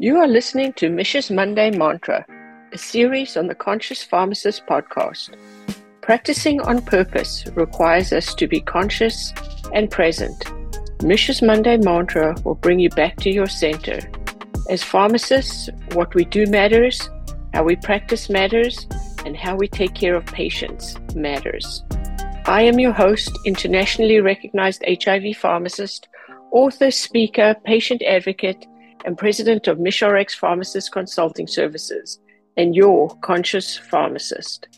You are listening to Mich's Monday Mantra, a series on the Conscious Pharmacist podcast. Practicing on purpose requires us to be conscious and present. Mich's Monday Mantra will bring you back to your center. As pharmacists, what we do matters, how we practice matters, and how we take care of patients matters. I am your host, internationally recognized HIV pharmacist, author, speaker, patient advocate, and president of MichRx Pharmacist Consulting Services, and your conscious pharmacist.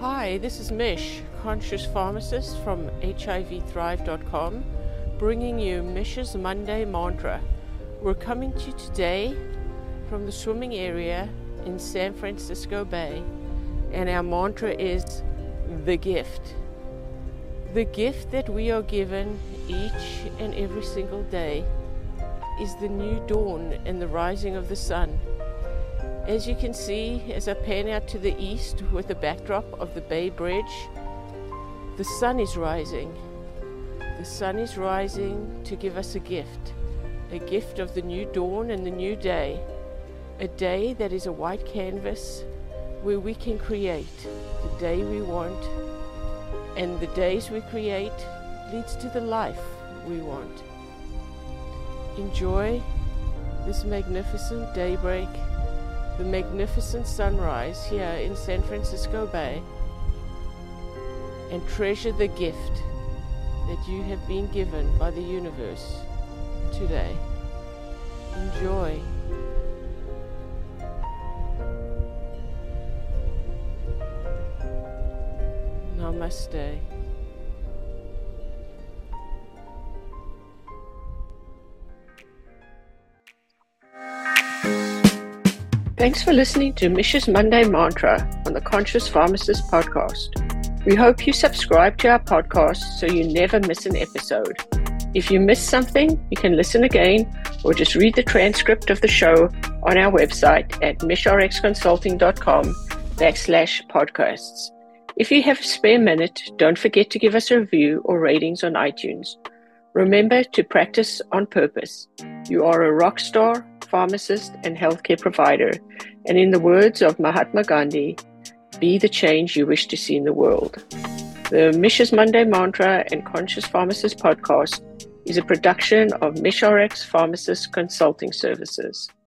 Hi, this is Mich, conscious pharmacist from HIVthrive.com, bringing you Mich's Monday Mantra. We're coming to you today from the swimming area in San Francisco Bay, and our mantra is the gift. The gift that we are given each and every single day is the new dawn and the rising of the sun. As you can see, as I pan out to the east with the backdrop of the Bay Bridge, the sun is rising. The sun is rising to give us a gift, a gift of the new dawn and the new day, a day that is a white canvas where we can create the day we want and the days we create leads to the life we want. Enjoy this magnificent daybreak, the magnificent sunrise here in San Francisco Bay, and treasure the gift that you have been given by the universe today. Enjoy. Namaste. Thanks for listening to Mich's Monday Mantra on the Conscious Pharmacist podcast. We hope you subscribe to our podcast so you never miss an episode. If you miss something, you can listen again or just read the transcript of the show on our website at michrxconsulting.com backslash podcasts. If you have a spare minute, don't forget to give us a review or ratings on iTunes. Remember to practice on purpose. You are a rock star, pharmacist, and healthcare provider. And in the words of Mahatma Gandhi, be the change you wish to see in the world. The Mich's Monday Mantra and Conscious Pharmacist podcast is a production of MichRx Pharmacist Consulting Services.